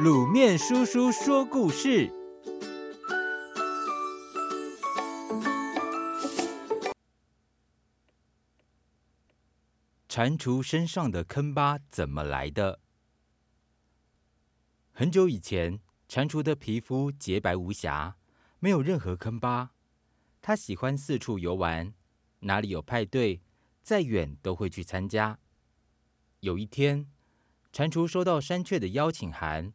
卤面叔叔说故事：蟾蜍身上的坑疤怎么来的？很久以前，蟾蜍的皮肤洁白无瑕，没有任何坑疤。它喜欢四处游玩，哪里有派对，再远都会去参加。有一天，蟾蜍收到山雀的邀请函。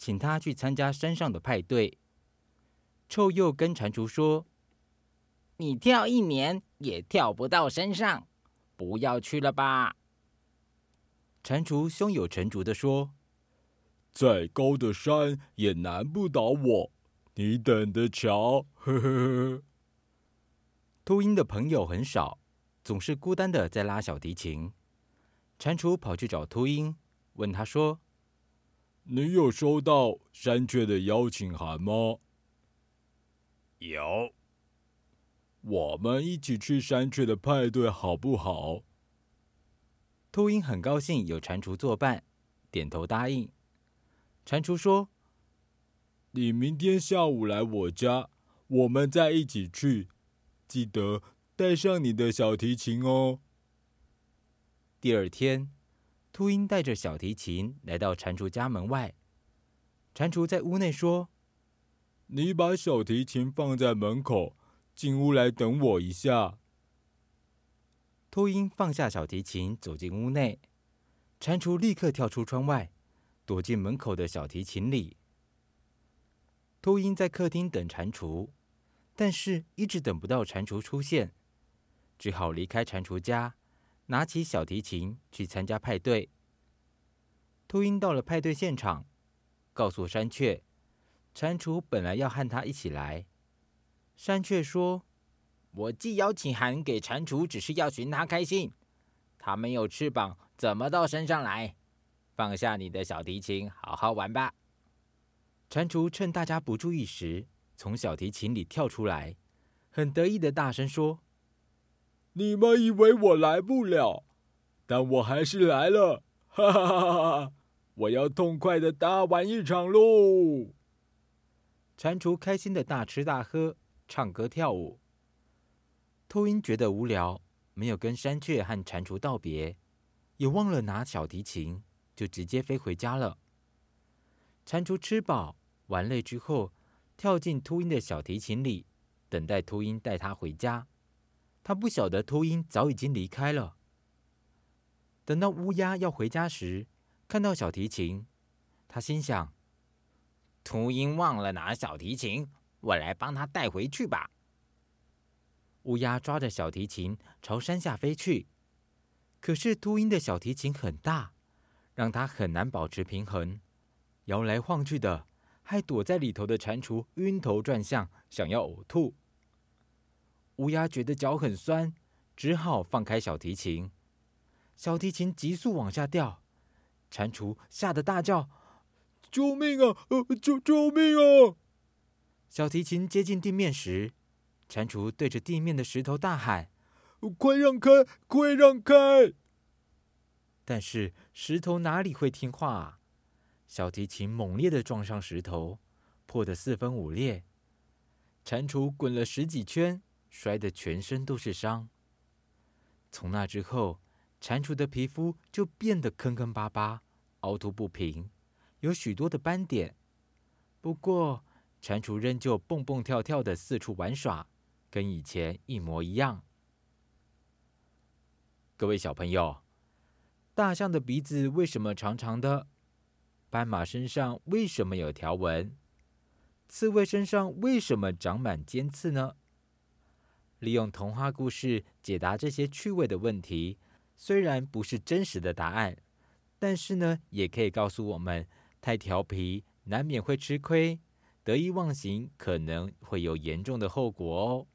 请他去参加山上的派对。臭鼬跟蟾蜍说：“你跳一年也跳不到山上，不要去了吧。”蟾蜍胸有成竹地说：“再高的山也难不倒我，你等着瞧。”呵呵呵。秃鹰的朋友很少，总是孤单的在拉小提琴。蟾蜍跑去找秃鹰，问他说。你有收到山雀的邀请函吗？有。我们一起去山雀的派对好不好？秃鹰很高兴有蟾蜍作伴，点头答应。蟾蜍说：“你明天下午来我家，我们再一起去。记得带上你的小提琴哦。”第二天。秃鹰带着小提琴来到蟾蜍家门外。蟾蜍在屋内说：“你把小提琴放在门口，进屋来等我一下。”秃鹰放下小提琴，走进屋内。蟾蜍立刻跳出窗外，躲进门口的小提琴里。秃鹰在客厅等蟾蜍，但是一直等不到蟾蜍出现，只好离开蟾蜍家。拿起小提琴去参加派对。秃鹰到了派对现场，告诉山雀，蟾蜍本来要和他一起来。山雀说：“我寄邀请函给蟾蜍，只是要寻他开心。他没有翅膀，怎么到山上来？放下你的小提琴，好好玩吧。”蟾蜍趁大家不注意时，从小提琴里跳出来，很得意的大声说。你们以为我来不了，但我还是来了！哈哈哈哈！我要痛快的大玩一场喽！蟾蜍开心的大吃大喝，唱歌跳舞。秃鹰觉得无聊，没有跟山雀和蟾蜍道别，也忘了拿小提琴，就直接飞回家了。蟾蜍吃饱玩累之后，跳进秃鹰的小提琴里，等待秃鹰带他回家。他不晓得秃鹰早已经离开了。等到乌鸦要回家时，看到小提琴，他心想：“秃鹰忘了拿小提琴，我来帮他带回去吧。”乌鸦抓着小提琴朝山下飞去，可是秃鹰的小提琴很大，让他很难保持平衡，摇来晃去的，害躲在里头的蟾蜍晕头转向，想要呕吐。乌鸦觉得脚很酸，只好放开小提琴。小提琴急速往下掉，蟾蜍吓得大叫：“救命啊！呃，救救命啊！”小提琴接近地面时，蟾蜍对着地面的石头大喊：“快让开！快让开！”但是石头哪里会听话啊？小提琴猛烈的撞上石头，破得四分五裂。蟾蜍滚了十几圈。摔得全身都是伤。从那之后，蟾蜍的皮肤就变得坑坑巴巴、凹凸不平，有许多的斑点。不过，蟾蜍仍旧蹦蹦跳跳的四处玩耍，跟以前一模一样。各位小朋友，大象的鼻子为什么长长的？斑马身上为什么有条纹？刺猬身上为什么长满尖刺呢？利用童话故事解答这些趣味的问题，虽然不是真实的答案，但是呢，也可以告诉我们，太调皮难免会吃亏，得意忘形可能会有严重的后果哦。